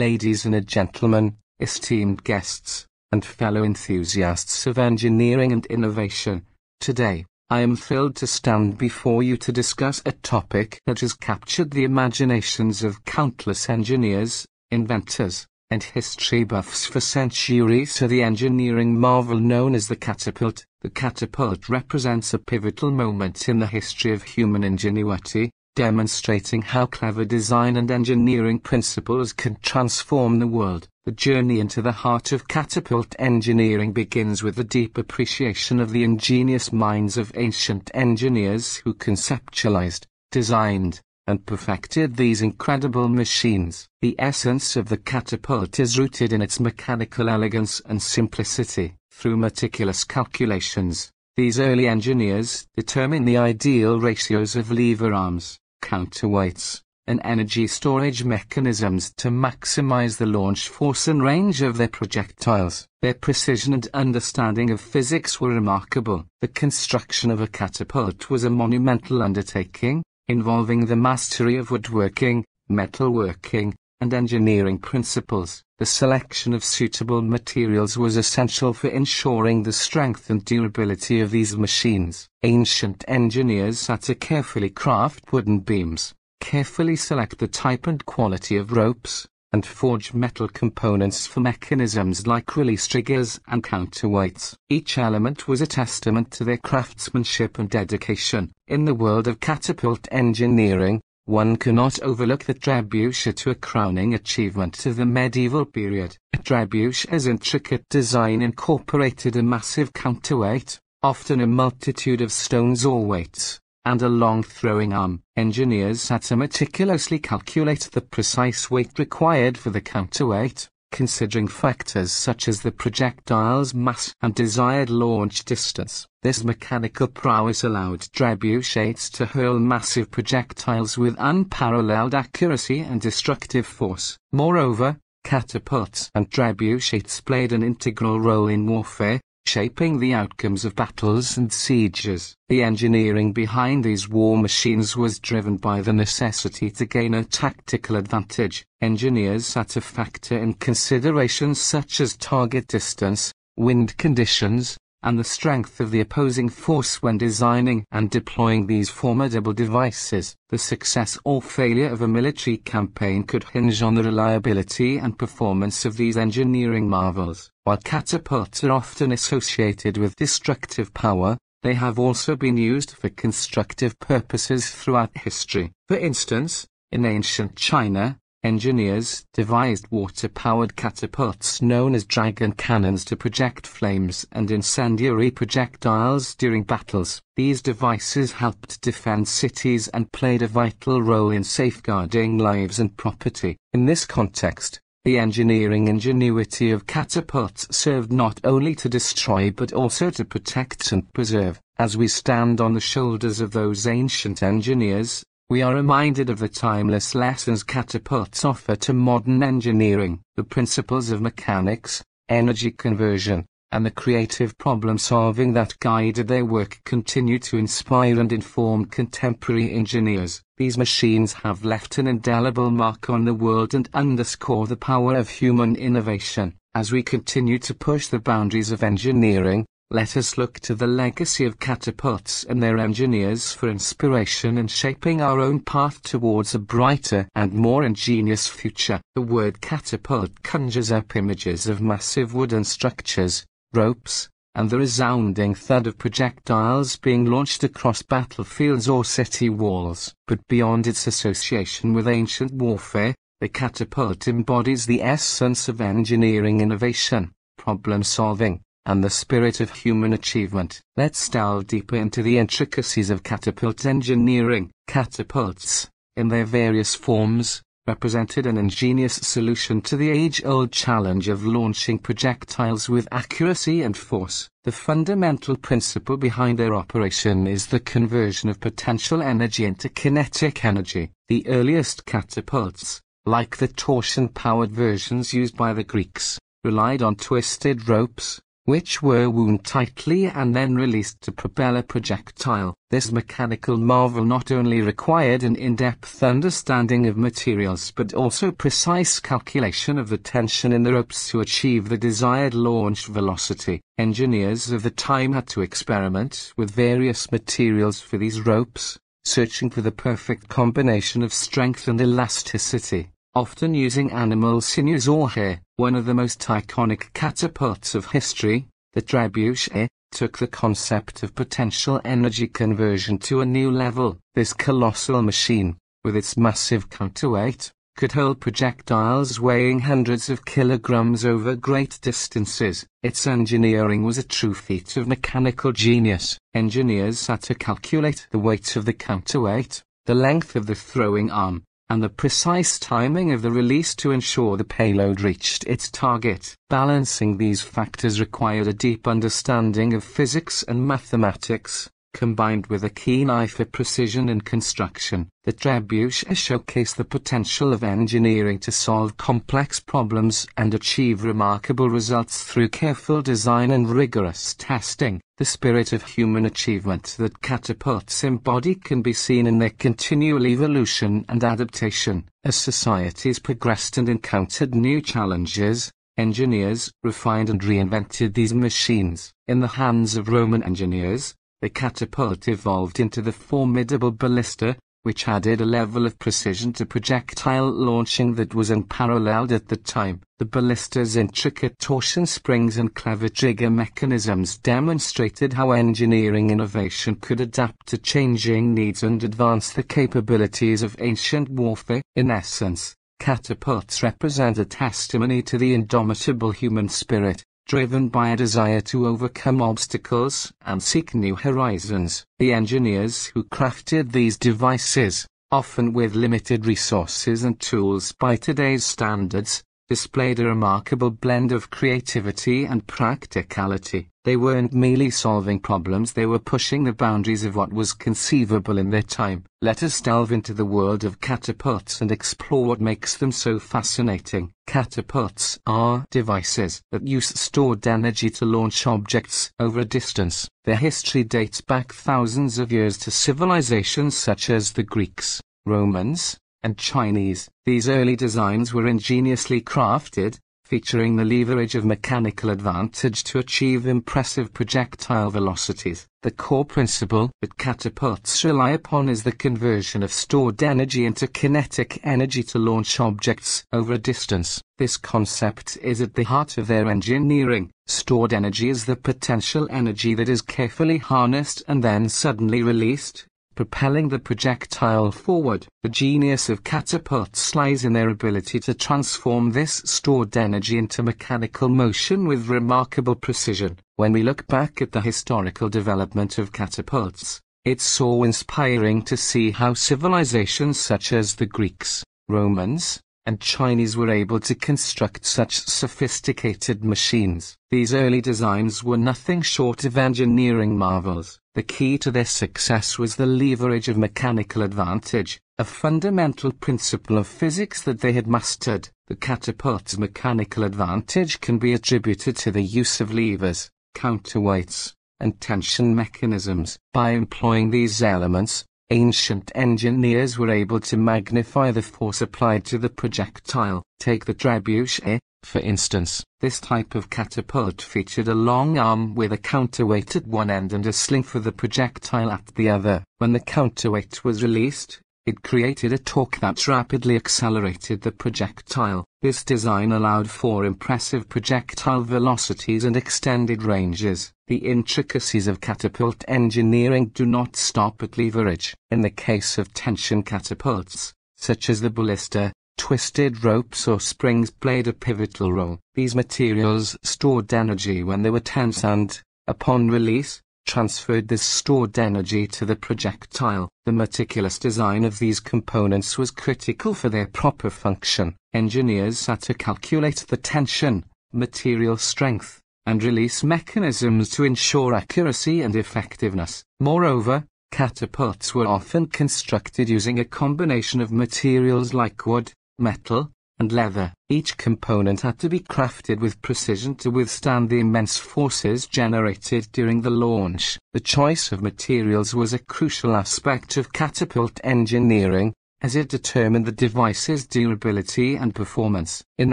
ladies and gentlemen, esteemed guests, and fellow enthusiasts of engineering and innovation. Today, I am thrilled to stand before you to discuss a topic that has captured the imaginations of countless engineers, inventors, and history buffs for centuries to the engineering marvel known as the catapult. The catapult represents a pivotal moment in the history of human ingenuity, demonstrating how clever design and engineering principles can transform the world. The journey into the heart of catapult engineering begins with a deep appreciation of the ingenious minds of ancient engineers who conceptualized, designed, and perfected these incredible machines. The essence of the catapult is rooted in its mechanical elegance and simplicity. Through meticulous calculations, these early engineers determine the ideal ratios of lever arms, counterweights, and energy storage mechanisms to maximize the launch force and range of their projectiles. Their precision and understanding of physics were remarkable. The construction of a catapult was a monumental undertaking, involving the mastery of woodworking, metalworking, and engineering principles. The selection of suitable materials was essential for ensuring the strength and durability of these machines. Ancient engineers had to carefully craft wooden beams, carefully select the type and quality of ropes, and forge metal components for mechanisms like release triggers and counterweights. Each element was a testament to their craftsmanship and dedication. In the world of catapult engineering, one cannot overlook the trebuchet to a crowning achievement of the medieval period. A trebuchet's intricate design incorporated a massive counterweight, often a multitude of stones or weights, and a long throwing arm. Engineers had to meticulously calculate the precise weight required for the counterweight, considering factors such as the projectile's mass and desired launch distance. This mechanical prowess allowed trebuchets to hurl massive projectiles with unparalleled accuracy and destructive force. Moreover, catapults and trebuchets played an integral role in warfare, shaping the outcomes of battles and sieges. The engineering behind these war machines was driven by the necessity to gain a tactical advantage. Engineers had to factor in considerations such as target distance, wind conditions, and the strength of the opposing force when designing and deploying these formidable devices. The success or failure of a military campaign could hinge on the reliability and performance of these engineering marvels. While catapults are often associated with destructive power, they have also been used for constructive purposes throughout history. For instance, in ancient China, Engineers devised water-powered catapults known as dragon cannons to project flames and incendiary projectiles during battles. These devices helped defend cities and played a vital role in safeguarding lives and property. In this context, the engineering ingenuity of catapults served not only to destroy but also to protect and preserve. As we stand on the shoulders of those ancient engineers, we are reminded of the timeless lessons catapults offer to modern engineering, the principles of mechanics, energy conversion, and the creative problem solving that guided their work continue to inspire and inform contemporary engineers. These machines have left an indelible mark on the world and underscore the power of human innovation. As we continue to push the boundaries of engineering, let us look to the legacy of catapults and their engineers for inspiration in shaping our own path towards a brighter and more ingenious future. The word catapult conjures up images of massive wooden structures, ropes, and the resounding thud of projectiles being launched across battlefields or city walls. But beyond its association with ancient warfare, the catapult embodies the essence of engineering innovation, problem solving, and the spirit of human achievement. Let's delve deeper into the intricacies of catapult engineering. Catapults, in their various forms, represented an ingenious solution to the age-old challenge of launching projectiles with accuracy and force. The fundamental principle behind their operation is the conversion of potential energy into kinetic energy. The earliest catapults, like the torsion-powered versions used by the Greeks, relied on twisted ropes, which were wound tightly and then released to propel a projectile. This mechanical marvel not only required an in-depth understanding of materials but also precise calculation of the tension in the ropes to achieve the desired launch velocity. Engineers of the time had to experiment with various materials for these ropes, searching for the perfect combination of strength and elasticity often using animal sinews or hair. One of the most iconic catapults of history, the trebuchet, took the concept of potential energy conversion to a new level. This colossal machine, with its massive counterweight, could hurl projectiles weighing hundreds of kilograms over great distances. Its engineering was a true feat of mechanical genius. Engineers had to calculate the weight of the counterweight, the length of the throwing arm, and the precise timing of the release to ensure the payload reached its target. Balancing these factors required a deep understanding of physics and mathematics, combined with a keen eye for precision in construction. The trebuchet showcased the potential of engineering to solve complex problems and achieve remarkable results through careful design and rigorous testing. The spirit of human achievement that catapults embody can be seen in their continual evolution and adaptation. As societies progressed and encountered new challenges, engineers refined and reinvented these machines. In the hands of Roman engineers, the catapult evolved into the formidable ballista, which added a level of precision to projectile launching that was unparalleled at the time. The ballista's intricate torsion springs and clever trigger mechanisms demonstrated how engineering innovation could adapt to changing needs and advance the capabilities of ancient warfare. In essence, catapults represent a testimony to the indomitable human spirit, driven by a desire to overcome obstacles and seek new horizons. The engineers who crafted these devices, often with limited resources and tools by today's standards, displayed a remarkable blend of creativity and practicality. They weren't merely solving problems, they were pushing the boundaries of what was conceivable in their time. Let us delve into the world of catapults and explore what makes them so fascinating. Catapults are devices that use stored energy to launch objects over a distance. Their history dates back thousands of years to civilizations such as the Greeks, Romans, and Chinese. These early designs were ingeniously crafted, featuring the leverage of mechanical advantage to achieve impressive projectile velocities. The core principle that catapults rely upon is the conversion of stored energy into kinetic energy to launch objects over a distance. This concept is at the heart of their engineering. Stored energy is the potential energy that is carefully harnessed and then suddenly released, propelling the projectile forward. The genius of catapults lies in their ability to transform this stored energy into mechanical motion with remarkable precision. When we look back at the historical development of catapults, it's so inspiring to see how civilizations such as the Greeks, Romans, and Chinese were able to construct such sophisticated machines. These early designs were nothing short of engineering marvels. The key to their success was the leverage of mechanical advantage, a fundamental principle of physics that they had mastered. The catapult's mechanical advantage can be attributed to the use of levers, counterweights, and tension mechanisms. By employing these elements, ancient engineers were able to magnify the force applied to the projectile. Take the trebuchet, eh? for instance. This type of catapult featured a long arm with a counterweight at one end and a sling for the projectile at the other. When the counterweight was released, it created a torque that rapidly accelerated the projectile. This design allowed for impressive projectile velocities and extended ranges. The intricacies of catapult engineering do not stop at leverage. In the case of tension catapults, such as the ballista, twisted ropes or springs played a pivotal role. These materials stored energy when they were tense and, upon release, transferred this stored energy to the projectile. The meticulous design of these components was critical for their proper function. Engineers had to calculate the tension, material strength, and release mechanisms to ensure accuracy and effectiveness. Moreover, catapults were often constructed using a combination of materials like wood, metal, and leather. Each component had to be crafted with precision to withstand the immense forces generated during the launch. The choice of materials was a crucial aspect of catapult engineering, as it determined the device's durability and performance. In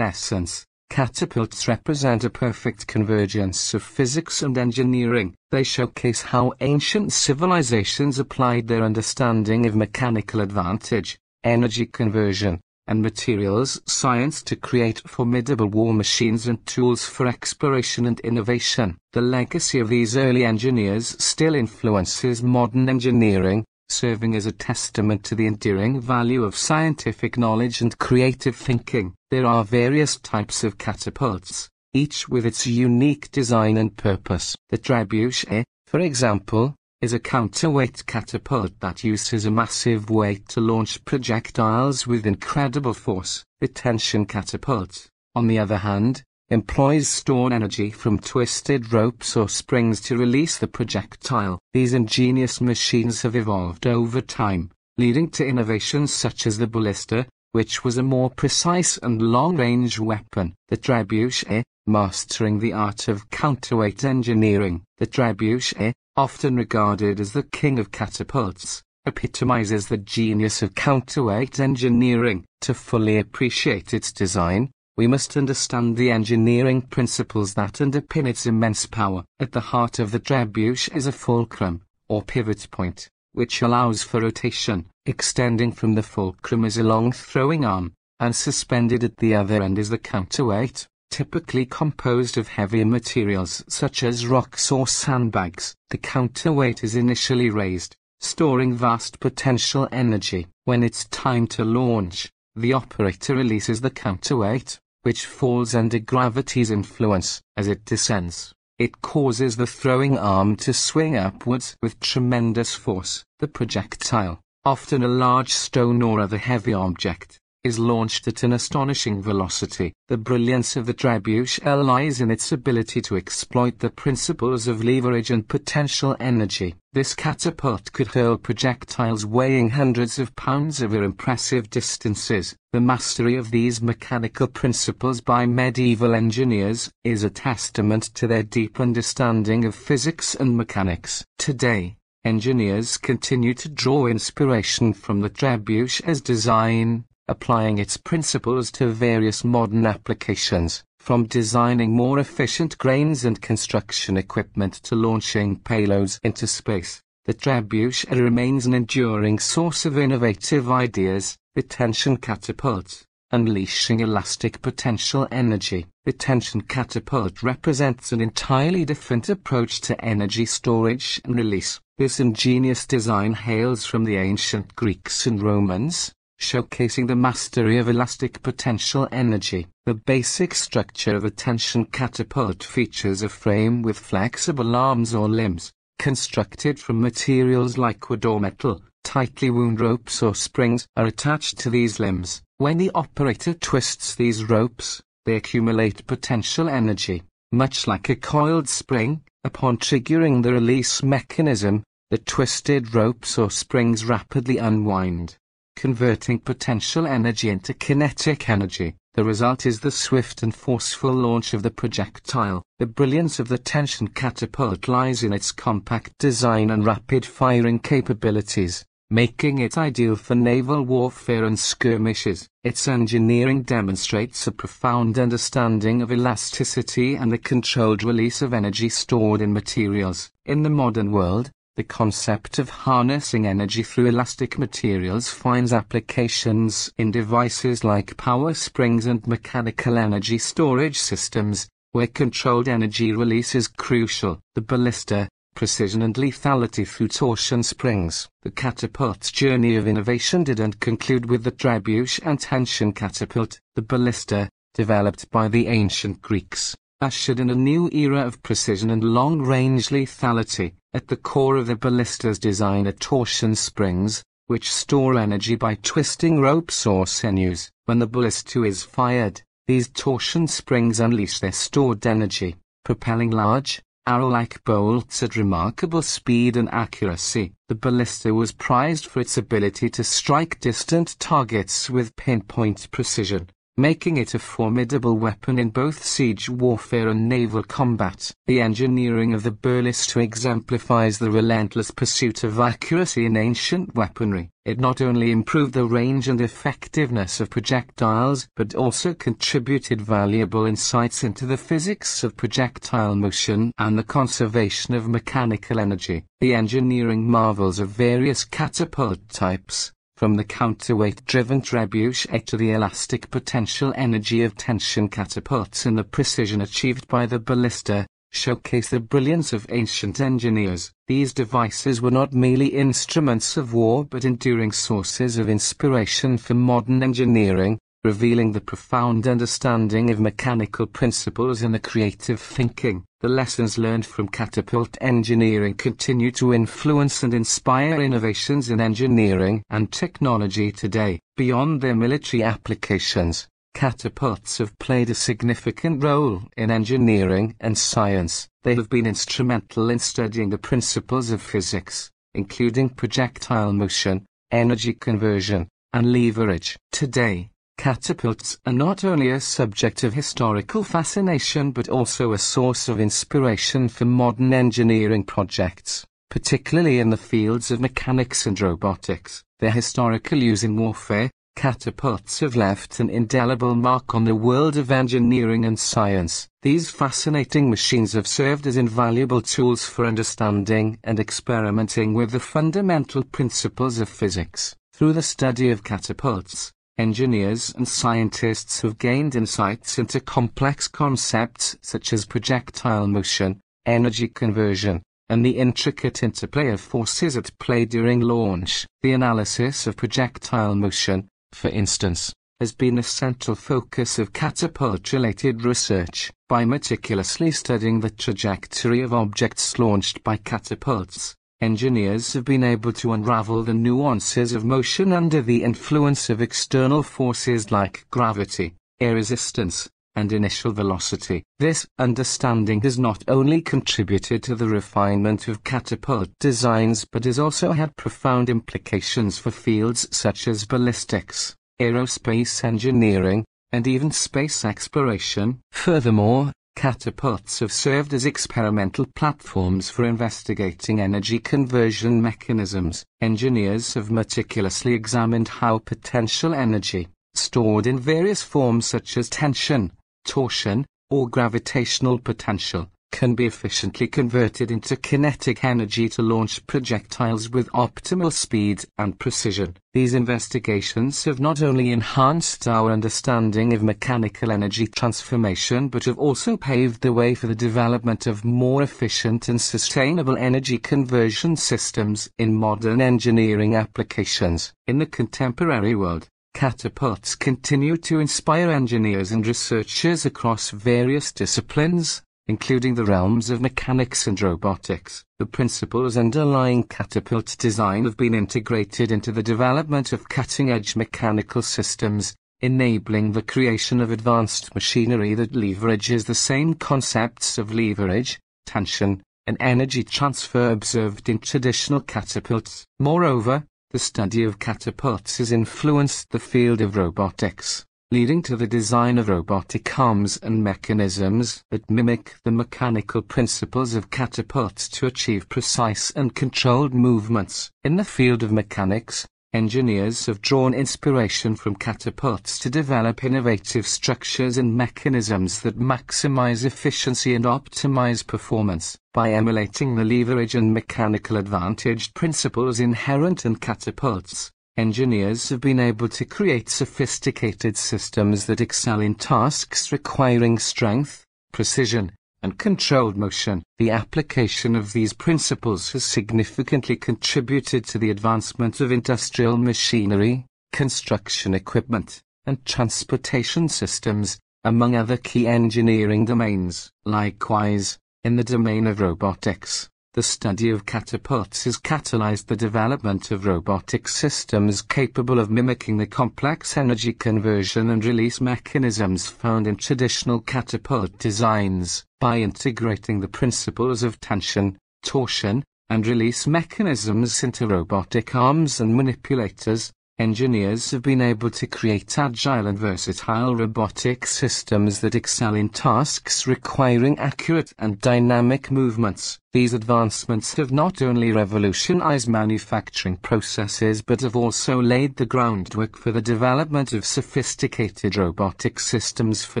essence, Catapults represent a perfect convergence of physics and engineering. They showcase how ancient civilizations applied their understanding of mechanical advantage, energy conversion, and materials science to create formidable war machines and tools for exploration and innovation. The legacy of these early engineers still influences modern engineering, serving as a testament to the enduring value of scientific knowledge and creative thinking. There are various types of catapults, each with its unique design and purpose. The trebuchet, for example, is a counterweight catapult that uses a massive weight to launch projectiles with incredible force. The tension catapult, on the other hand, employs stored energy from twisted ropes or springs to release the projectile. These ingenious machines have evolved over time, leading to innovations such as the ballista, which was a more precise and long-range weapon. The trebuchet, mastering the art of counterweight engineering. The trebuchet, often regarded as the king of catapults, epitomizes the genius of counterweight engineering. To fully appreciate its design, we must understand the engineering principles that underpin its immense power. At the heart of the trebuchet is a fulcrum, or pivot point, which allows for rotation. Extending from the fulcrum is a long throwing arm, and suspended at the other end is the counterweight, typically composed of heavier materials such as rocks or sandbags. The counterweight is initially raised, storing vast potential energy. When it's time to launch, the operator releases the counterweight, which falls under gravity's influence. As it descends, it causes the throwing arm to swing upwards with tremendous force. The projectile, often a large stone or other heavy object, is launched at an astonishing velocity. The brilliance of the trebuchet lies in its ability to exploit the principles of leverage and potential energy. This catapult could hurl projectiles weighing hundreds of pounds over impressive distances. The mastery of these mechanical principles by medieval engineers is a testament to their deep understanding of physics and mechanics. Today, engineers continue to draw inspiration from the trebuchet's design, applying its principles to various modern applications, from designing more efficient grains and construction equipment to launching payloads into space. The trebuchet remains an enduring source of innovative ideas, the tension catapult, unleashing elastic potential energy. The tension catapult represents an entirely different approach to energy storage and release. This ingenious design hails from the ancient Greeks and Romans, showcasing the mastery of elastic potential energy. The basic structure of a tension catapult features a frame with flexible arms or limbs, constructed from materials like wood or metal. Tightly wound ropes or springs are attached to these limbs. When the operator twists these ropes, they accumulate potential energy. Much like a coiled spring, upon triggering the release mechanism, the twisted ropes or springs rapidly unwind converting potential energy into kinetic energy. The result is the swift and forceful launch of the projectile. The brilliance of the tension catapult lies in its compact design and rapid firing capabilities, making it ideal for naval warfare and skirmishes. Its engineering demonstrates a profound understanding of elasticity and the controlled release of energy stored in materials. In the modern world, the concept of harnessing energy through elastic materials finds applications in devices like power springs and mechanical energy storage systems, where controlled energy release is crucial. The ballista, precision and lethality through torsion springs. The catapult's journey of innovation didn't conclude with the trebuchet and tension catapult. The ballista, developed by the ancient Greeks, ushered in a new era of precision and long-range lethality. At the core of the ballista's design are torsion springs, which store energy by twisting ropes or sinews. When the ballista is fired, these torsion springs unleash their stored energy, propelling large, arrow-like bolts at remarkable speed and accuracy. The ballista was prized for its ability to strike distant targets with pinpoint precision making it a formidable weapon in both siege warfare and naval combat. The engineering of the ballista exemplifies the relentless pursuit of accuracy in ancient weaponry. It not only improved the range and effectiveness of projectiles but also contributed valuable insights into the physics of projectile motion and the conservation of mechanical energy. The engineering marvels of various catapult types, from the counterweight-driven trebuchet to the elastic potential energy of tension catapults and the precision achieved by the ballista, showcase the brilliance of ancient engineers. These devices were not merely instruments of war but enduring sources of inspiration for modern engineering, revealing the profound understanding of mechanical principles and the creative thinking. The lessons learned from catapult engineering continue to influence and inspire innovations in engineering and technology today. Beyond their military applications, catapults have played a significant role in engineering and science. They have been instrumental in studying the principles of physics, including projectile motion, energy conversion, and leverage. Today, Catapults are not only a subject of historical fascination but also a source of inspiration for modern engineering projects, particularly in the fields of mechanics and robotics. Their historical use in warfare, catapults have left an indelible mark on the world of engineering and science. These fascinating machines have served as invaluable tools for understanding and experimenting with the fundamental principles of physics. Through the study of catapults, engineers and scientists have gained insights into complex concepts such as projectile motion, energy conversion, and the intricate interplay of forces at play during launch. The analysis of projectile motion, for instance, has been a central focus of catapult-related research. By meticulously studying the trajectory of objects launched by catapults, engineers have been able to unravel the nuances of motion under the influence of external forces like gravity, air resistance, and initial velocity. This understanding has not only contributed to the refinement of catapult designs but has also had profound implications for fields such as ballistics, aerospace engineering, and even space exploration. Furthermore, Catapults have served as experimental platforms for investigating energy conversion mechanisms. Engineers have meticulously examined how potential energy, stored in various forms such as tension, torsion, or gravitational potential, can be efficiently converted into kinetic energy to launch projectiles with optimal speed and precision. These investigations have not only enhanced our understanding of mechanical energy transformation but have also paved the way for the development of more efficient and sustainable energy conversion systems in modern engineering applications. In the contemporary world, catapults continue to inspire engineers and researchers across various disciplines, including the realms of mechanics and robotics. The principles underlying catapult design have been integrated into the development of cutting-edge mechanical systems, enabling the creation of advanced machinery that leverages the same concepts of leverage, tension, and energy transfer observed in traditional catapults. Moreover, the study of catapults has influenced the field of robotics leading to the design of robotic arms and mechanisms that mimic the mechanical principles of catapults to achieve precise and controlled movements. In the field of mechanics, engineers have drawn inspiration from catapults to develop innovative structures and mechanisms that maximize efficiency and optimize performance. By emulating the leverage and mechanical advantage principles inherent in catapults, engineers have been able to create sophisticated systems that excel in tasks requiring strength, precision, and controlled motion. The application of these principles has significantly contributed to the advancement of industrial machinery, construction equipment, and transportation systems, among other key engineering domains. Likewise, in the domain of robotics, the study of catapults has catalyzed the development of robotic systems capable of mimicking the complex energy conversion and release mechanisms found in traditional catapult designs. By integrating the principles of tension, torsion, and release mechanisms into robotic arms and manipulators, engineers have been able to create agile and versatile robotic systems that excel in tasks requiring accurate and dynamic movements. These advancements have not only revolutionized manufacturing processes but have also laid the groundwork for the development of sophisticated robotic systems for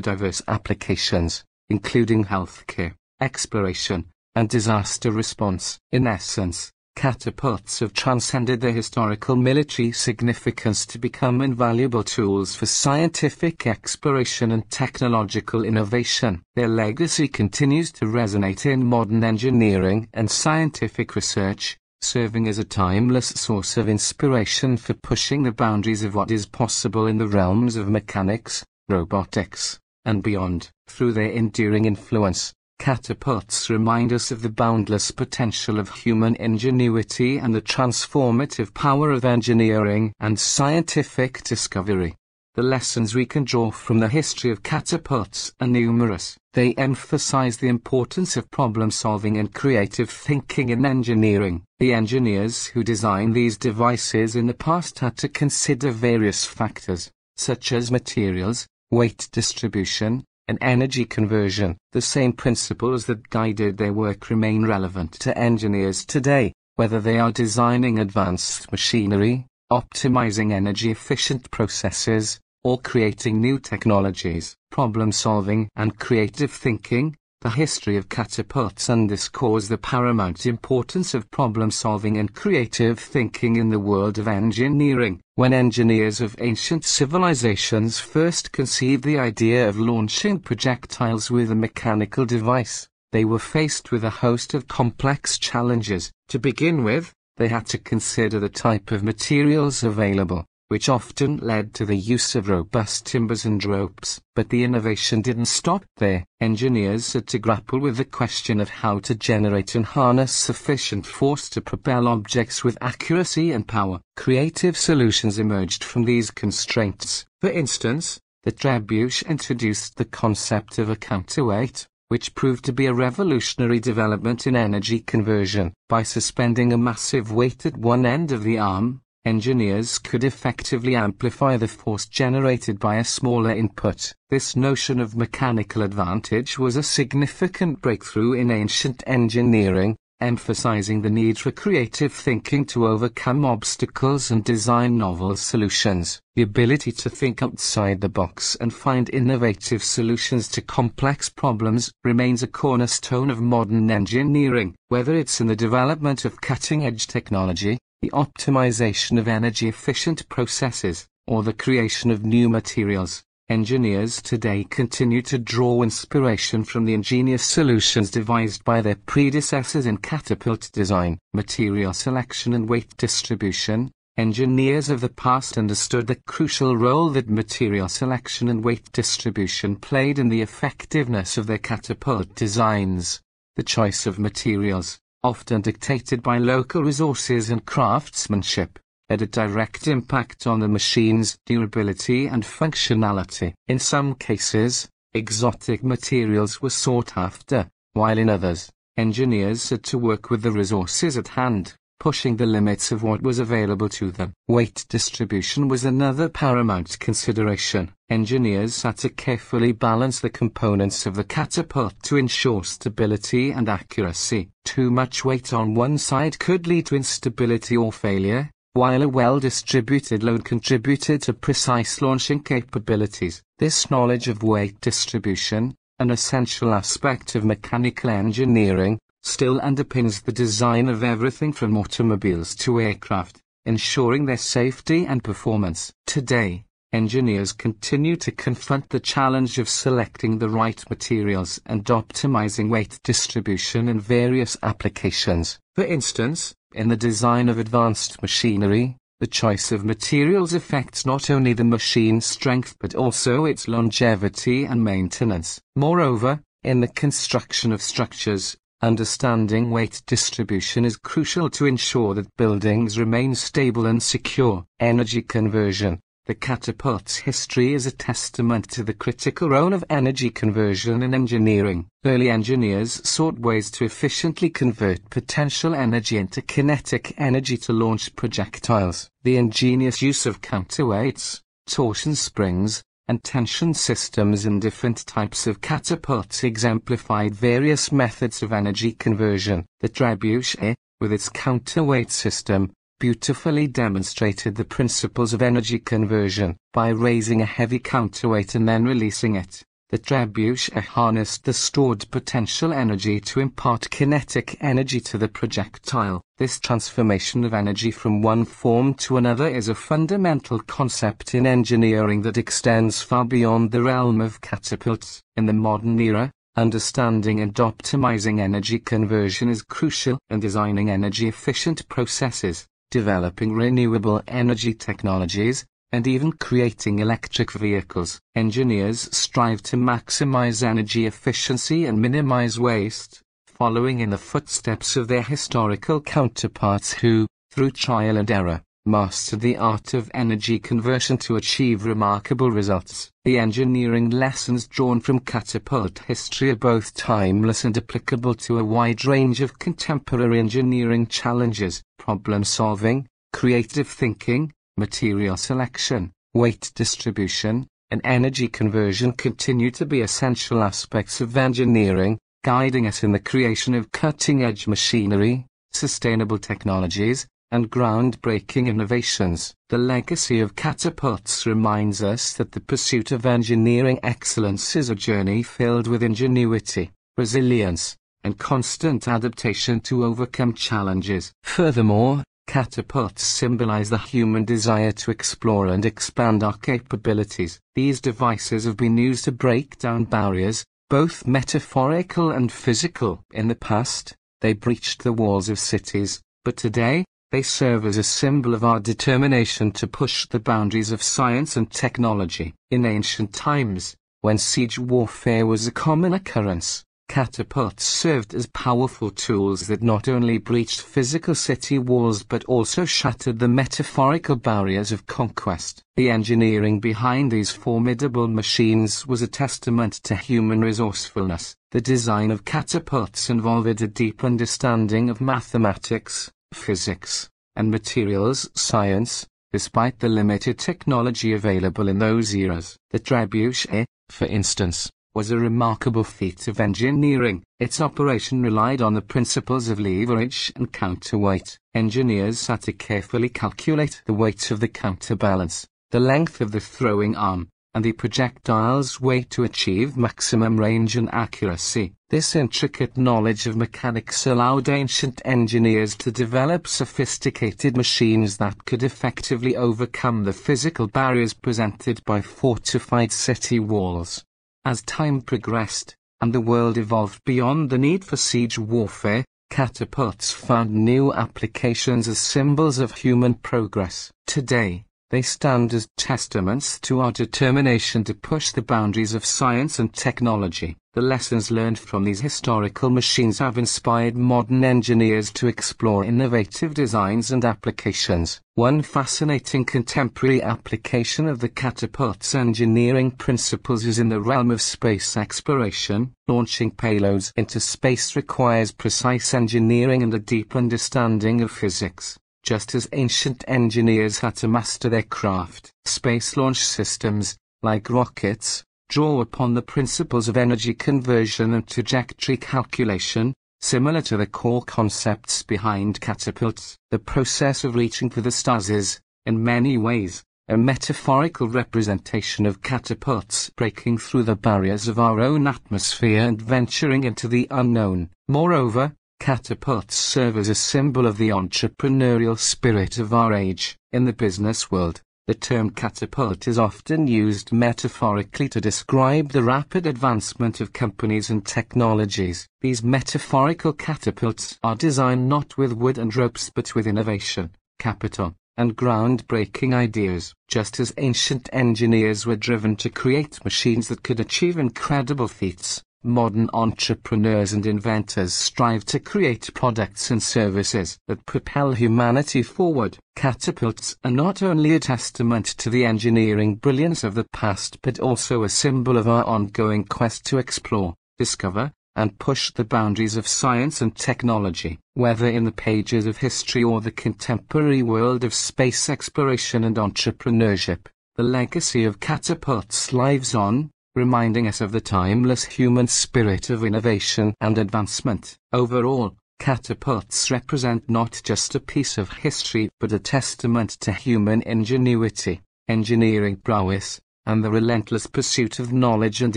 diverse applications, including healthcare, exploration, and disaster response. In essence, catapults have transcended their historical military significance to become invaluable tools for scientific exploration and technological innovation. Their legacy continues to resonate in modern engineering and scientific research, serving as a timeless source of inspiration for pushing the boundaries of what is possible in the realms of mechanics, robotics, and beyond. Through their enduring influence, Catapults remind us of the boundless potential of human ingenuity and the transformative power of engineering and scientific discovery. The lessons we can draw from the history of catapults are numerous. They emphasize the importance of problem solving and creative thinking in engineering. The engineers who designed these devices in the past had to consider various factors, such as materials, weight distribution, and energy conversion. The same principles that guided their work remain relevant to engineers today, whether they are designing advanced machinery, optimizing energy efficient processes, or creating new technologies. Problem solving and creative thinking, the history of catapults underscores the paramount importance of problem solving and creative thinking in the world of engineering. When engineers of ancient civilizations first conceived the idea of launching projectiles with a mechanical device, they were faced with a host of complex challenges. To begin with, they had to consider the type of materials available, which often led to the use of robust timbers and ropes. But the innovation didn't stop there. Engineers had to grapple with the question of how to generate and harness sufficient force to propel objects with accuracy and power. Creative solutions emerged from these constraints. For instance, the trebuchet introduced the concept of a counterweight, which proved to be a revolutionary development in energy conversion. By suspending a massive weight at one end of the arm, engineers could effectively amplify the force generated by a smaller input. This notion of mechanical advantage was a significant breakthrough in ancient engineering, emphasizing the need for creative thinking to overcome obstacles and design novel solutions. The ability to think outside the box and find innovative solutions to complex problems remains a cornerstone of modern engineering, whether it's in the development of cutting-edge technology, the optimization of energy-efficient processes, or the creation of new materials. Engineers today continue to draw inspiration from the ingenious solutions devised by their predecessors in catapult design, material selection and weight distribution. Engineers of the past understood the crucial role that material selection and weight distribution played in the effectiveness of their catapult designs. The choice of materials, often dictated by local resources and craftsmanship, had a direct impact on the machine's durability and functionality. In some cases, exotic materials were sought after, while in others, engineers had to work with the resources at hand pushing the limits of what was available to them. Weight distribution was another paramount consideration. Engineers had to carefully balance the components of the catapult to ensure stability and accuracy. Too much weight on one side could lead to instability or failure, while a well-distributed load contributed to precise launching capabilities. This knowledge of weight distribution, an essential aspect of mechanical engineering, still underpins the design of everything from automobiles to aircraft, ensuring their safety and performance. Today, engineers continue to confront the challenge of selecting the right materials and optimizing weight distribution in various applications. For instance, in the design of advanced machinery, the choice of materials affects not only the machine's strength but also its longevity and maintenance. Moreover, in the construction of structures, Understanding weight distribution is crucial to ensure that buildings remain stable and secure. Energy conversion. The catapult's history is a testament to the critical role of energy conversion in engineering. Early engineers sought ways to efficiently convert potential energy into kinetic energy to launch projectiles. The ingenious use of counterweights, torsion springs, and tension systems in different types of catapults exemplified various methods of energy conversion. The trebuchet, with its counterweight system, beautifully demonstrated the principles of energy conversion. By raising a heavy counterweight and then releasing it, the trebuchet harnessed the stored potential energy to impart kinetic energy to the projectile. This transformation of energy from one form to another is a fundamental concept in engineering that extends far beyond the realm of catapults. In the modern era, understanding and optimizing energy conversion is crucial in designing energy efficient processes developing renewable energy technologies, and even creating electric vehicles. Engineers strive to maximize energy efficiency and minimize waste, following in the footsteps of their historical counterparts who, through trial and error, mastered the art of energy conversion to achieve remarkable results. The engineering lessons drawn from catapult history are both timeless and applicable to a wide range of contemporary engineering challenges, problem solving, creative thinking, material selection, weight distribution, and energy conversion continue to be essential aspects of engineering, guiding us in the creation of cutting-edge machinery, sustainable technologies, and groundbreaking innovations. The legacy of catapults reminds us that the pursuit of engineering excellence is a journey filled with ingenuity, resilience, and constant adaptation to overcome challenges. Furthermore, catapults symbolize the human desire to explore and expand our capabilities. These devices have been used to break down barriers, both metaphorical and physical. In the past, they breached the walls of cities, but today, they serve as a symbol of our determination to push the boundaries of science and technology. In ancient times, when siege warfare was a common occurrence, catapults served as powerful tools that not only breached physical city walls but also shattered the metaphorical barriers of conquest. The engineering behind these formidable machines was a testament to human resourcefulness. The design of catapults involved a deep understanding of mathematics, physics, and materials science, despite the limited technology available in those eras. The trebuchet, for instance, was a remarkable feat of engineering. Its operation relied on the principles of leverage and counterweight. Engineers had to carefully calculate the weight of the counterbalance, the length of the throwing arm, and the projectile's weight to achieve maximum range and accuracy. This intricate knowledge of mechanics allowed ancient engineers to develop sophisticated machines that could effectively overcome the physical barriers presented by fortified city walls. As time progressed, and the world evolved beyond the need for siege warfare, catapults found new applications as symbols of human progress. Today, they stand as testaments to our determination to push the boundaries of science and technology. The lessons learned from these historical machines have inspired modern engineers to explore innovative designs and applications. One fascinating contemporary application of the catapult's engineering principles is in the realm of space exploration. Launching payloads into space requires precise engineering and a deep understanding of physics just as ancient engineers had to master their craft. Space launch systems, like rockets, draw upon the principles of energy conversion and trajectory calculation, similar to the core concepts behind catapults. The process of reaching for the stars is, in many ways, a metaphorical representation of catapults breaking through the barriers of our own atmosphere and venturing into the unknown. Moreover, Catapults serve as a symbol of the entrepreneurial spirit of our age. In the business world, the term catapult is often used metaphorically to describe the rapid advancement of companies and technologies. These metaphorical catapults are designed not with wood and ropes but with innovation, capital, and groundbreaking ideas. Just as ancient engineers were driven to create machines that could achieve incredible feats, Modern entrepreneurs and inventors strive to create products and services that propel humanity forward. Catapults are not only a testament to the engineering brilliance of the past but also a symbol of our ongoing quest to explore, discover, and push the boundaries of science and technology, whether in the pages of history or the contemporary world of space exploration and entrepreneurship. The legacy of catapults lives on, reminding us of the timeless human spirit of innovation and advancement. Overall, catapults represent not just a piece of history but a testament to human ingenuity, engineering prowess, and the relentless pursuit of knowledge and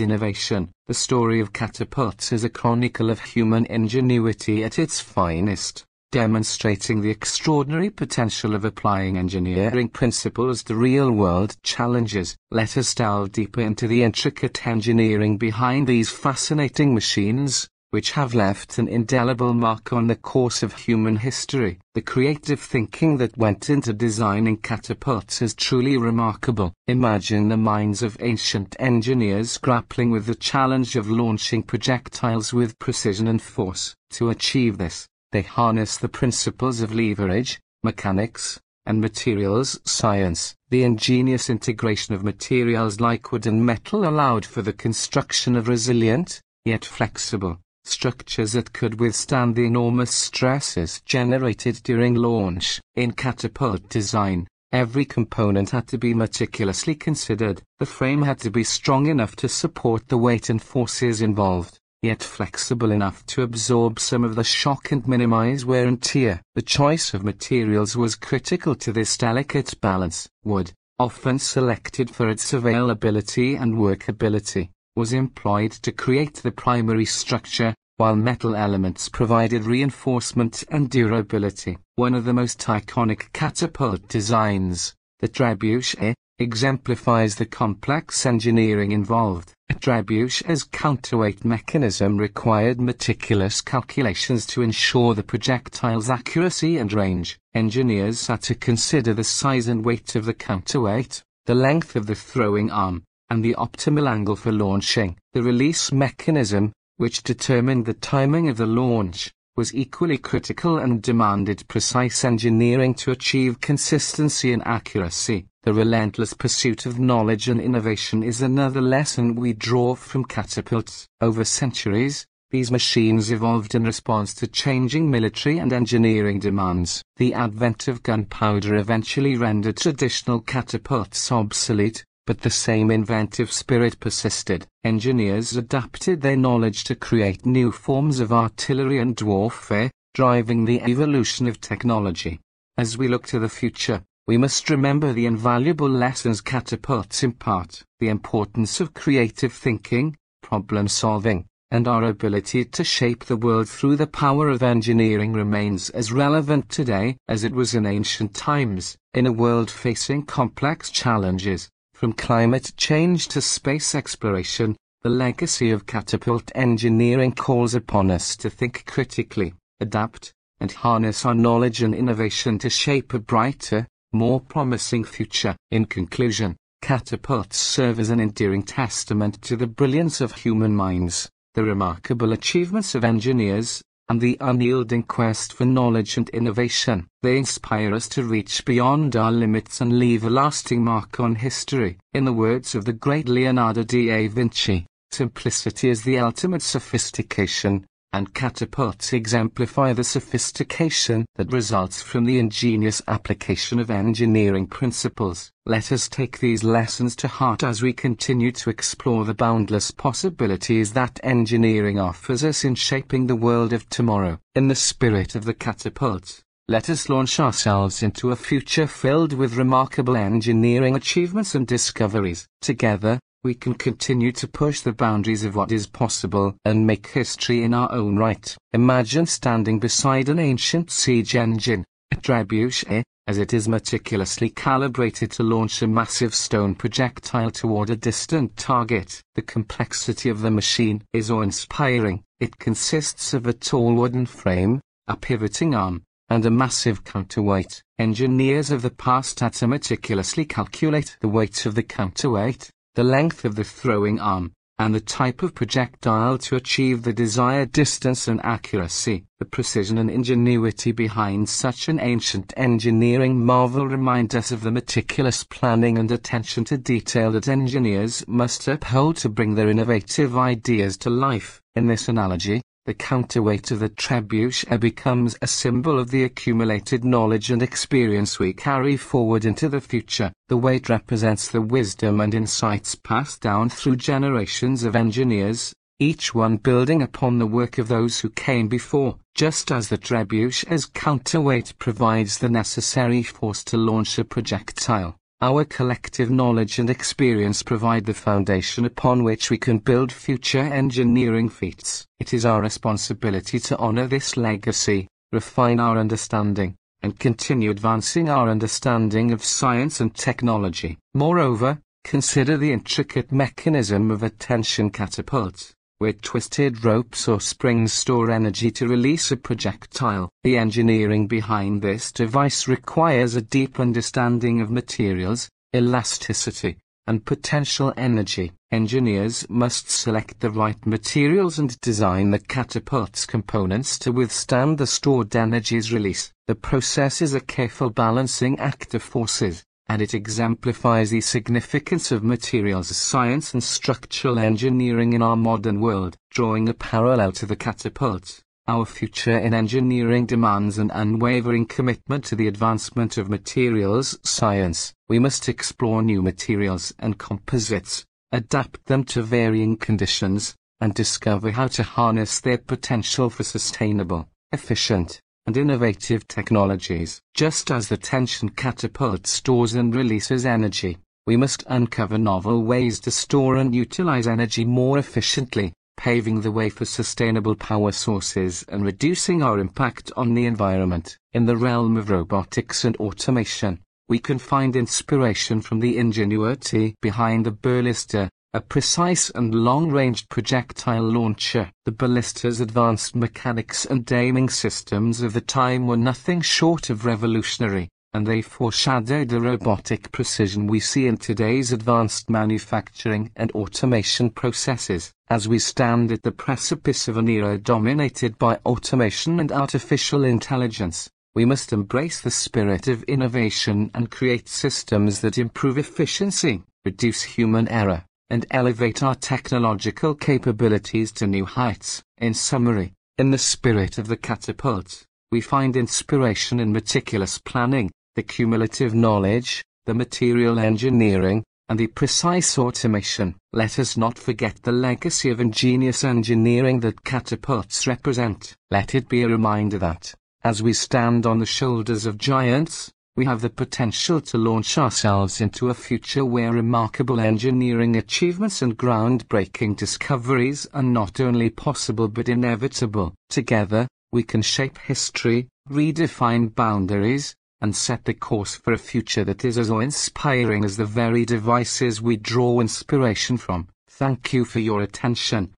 innovation. The story of catapults is a chronicle of human ingenuity at its finest demonstrating the extraordinary potential of applying engineering principles to real-world challenges. Let us delve deeper into the intricate engineering behind these fascinating machines, which have left an indelible mark on the course of human history. The creative thinking that went into designing catapults is truly remarkable. Imagine the minds of ancient engineers grappling with the challenge of launching projectiles with precision and force. To achieve this, they harness the principles of leverage, mechanics, and materials science. The ingenious integration of materials like wood and metal allowed for the construction of resilient, yet flexible, structures that could withstand the enormous stresses generated during launch. In catapult design, every component had to be meticulously considered. The frame had to be strong enough to support the weight and forces involved yet flexible enough to absorb some of the shock and minimize wear and tear. The choice of materials was critical to this delicate balance. Wood, often selected for its availability and workability, was employed to create the primary structure, while metal elements provided reinforcement and durability. One of the most iconic catapult designs, the trebuchet, exemplifies the complex engineering involved. A trebuchet's counterweight mechanism required meticulous calculations to ensure the projectile's accuracy and range. Engineers had to consider the size and weight of the counterweight, the length of the throwing arm, and the optimal angle for launching. The release mechanism, which determined the timing of the launch, was equally critical and demanded precise engineering to achieve consistency and accuracy. The relentless pursuit of knowledge and innovation is another lesson we draw from catapults. Over centuries, these machines evolved in response to changing military and engineering demands. The advent of gunpowder eventually rendered traditional catapults obsolete, but the same inventive spirit persisted. Engineers adapted their knowledge to create new forms of artillery and warfare, driving the evolution of technology. As we look to the future, we must remember the invaluable lessons catapults impart, the importance of creative thinking, problem solving, and our ability to shape the world through the power of engineering remains as relevant today as it was in ancient times, in a world facing complex challenges, from climate change to space exploration, the legacy of catapult engineering calls upon us to think critically, adapt, and harness our knowledge and innovation to shape a brighter, more promising future. In conclusion, catapults serve as an endearing testament to the brilliance of human minds, the remarkable achievements of engineers, and the unyielding quest for knowledge and innovation. They inspire us to reach beyond our limits and leave a lasting mark on history. In the words of the great Leonardo da Vinci, simplicity is the ultimate sophistication, and catapults exemplify the sophistication that results from the ingenious application of engineering principles. Let us take these lessons to heart as we continue to explore the boundless possibilities that engineering offers us in shaping the world of tomorrow. In the spirit of the catapult, let us launch ourselves into a future filled with remarkable engineering achievements and discoveries. Together, we can continue to push the boundaries of what is possible and make history in our own right. Imagine standing beside an ancient siege engine, a trebuchet, as it is meticulously calibrated to launch a massive stone projectile toward a distant target. The complexity of the machine is awe-inspiring. It consists of a tall wooden frame, a pivoting arm, and a massive counterweight. Engineers of the past had to meticulously calculate the weight of the counterweight, the length of the throwing arm, and the type of projectile to achieve the desired distance and accuracy. The precision and ingenuity behind such an ancient engineering marvel remind us of the meticulous planning and attention to detail that engineers must uphold to bring their innovative ideas to life. In this analogy, the counterweight of the trebuchet becomes a symbol of the accumulated knowledge and experience we carry forward into the future. The weight represents the wisdom and insights passed down through generations of engineers, each one building upon the work of those who came before, just as the trebuchet's counterweight provides the necessary force to launch a projectile. Our collective knowledge and experience provide the foundation upon which we can build future engineering feats. It is our responsibility to honor this legacy, refine our understanding, and continue advancing our understanding of science and technology. Moreover, consider the intricate mechanism of a tension catapult where twisted ropes or springs store energy to release a projectile. The engineering behind this device requires a deep understanding of materials, elasticity, and potential energy. Engineers must select the right materials and design the catapult's components to withstand the stored energy's release. The process is a careful balancing act of forces, and it exemplifies the significance of materials science and structural engineering in our modern world. Drawing a parallel to the catapult, our future in engineering demands an unwavering commitment to the advancement of materials science. We must explore new materials and composites, adapt them to varying conditions, and discover how to harness their potential for sustainable, efficient, and innovative technologies. Just as the tension catapult stores and releases energy, we must uncover novel ways to store and utilize energy more efficiently, paving the way for sustainable power sources and reducing our impact on the environment. In the realm of robotics and automation, we can find inspiration from the ingenuity behind the Ballista, a precise and long-range projectile launcher. The ballista's advanced mechanics and aiming systems of the time were nothing short of revolutionary, and they foreshadowed the robotic precision we see in today's advanced manufacturing and automation processes. As we stand at the precipice of an era dominated by automation and artificial intelligence, we must embrace the spirit of innovation and create systems that improve efficiency, reduce human error, and elevate our technological capabilities to new heights. In summary, in the spirit of the catapult, we find inspiration in meticulous planning, the cumulative knowledge, the material engineering, and the precise automation. Let us not forget the legacy of ingenious engineering that catapults represent. Let it be a reminder that, as we stand on the shoulders of giants, we have the potential to launch ourselves into a future where remarkable engineering achievements and groundbreaking discoveries are not only possible but inevitable. Together, we can shape history, redefine boundaries, and set the course for a future that is as awe-inspiring as the very devices we draw inspiration from. Thank you for your attention.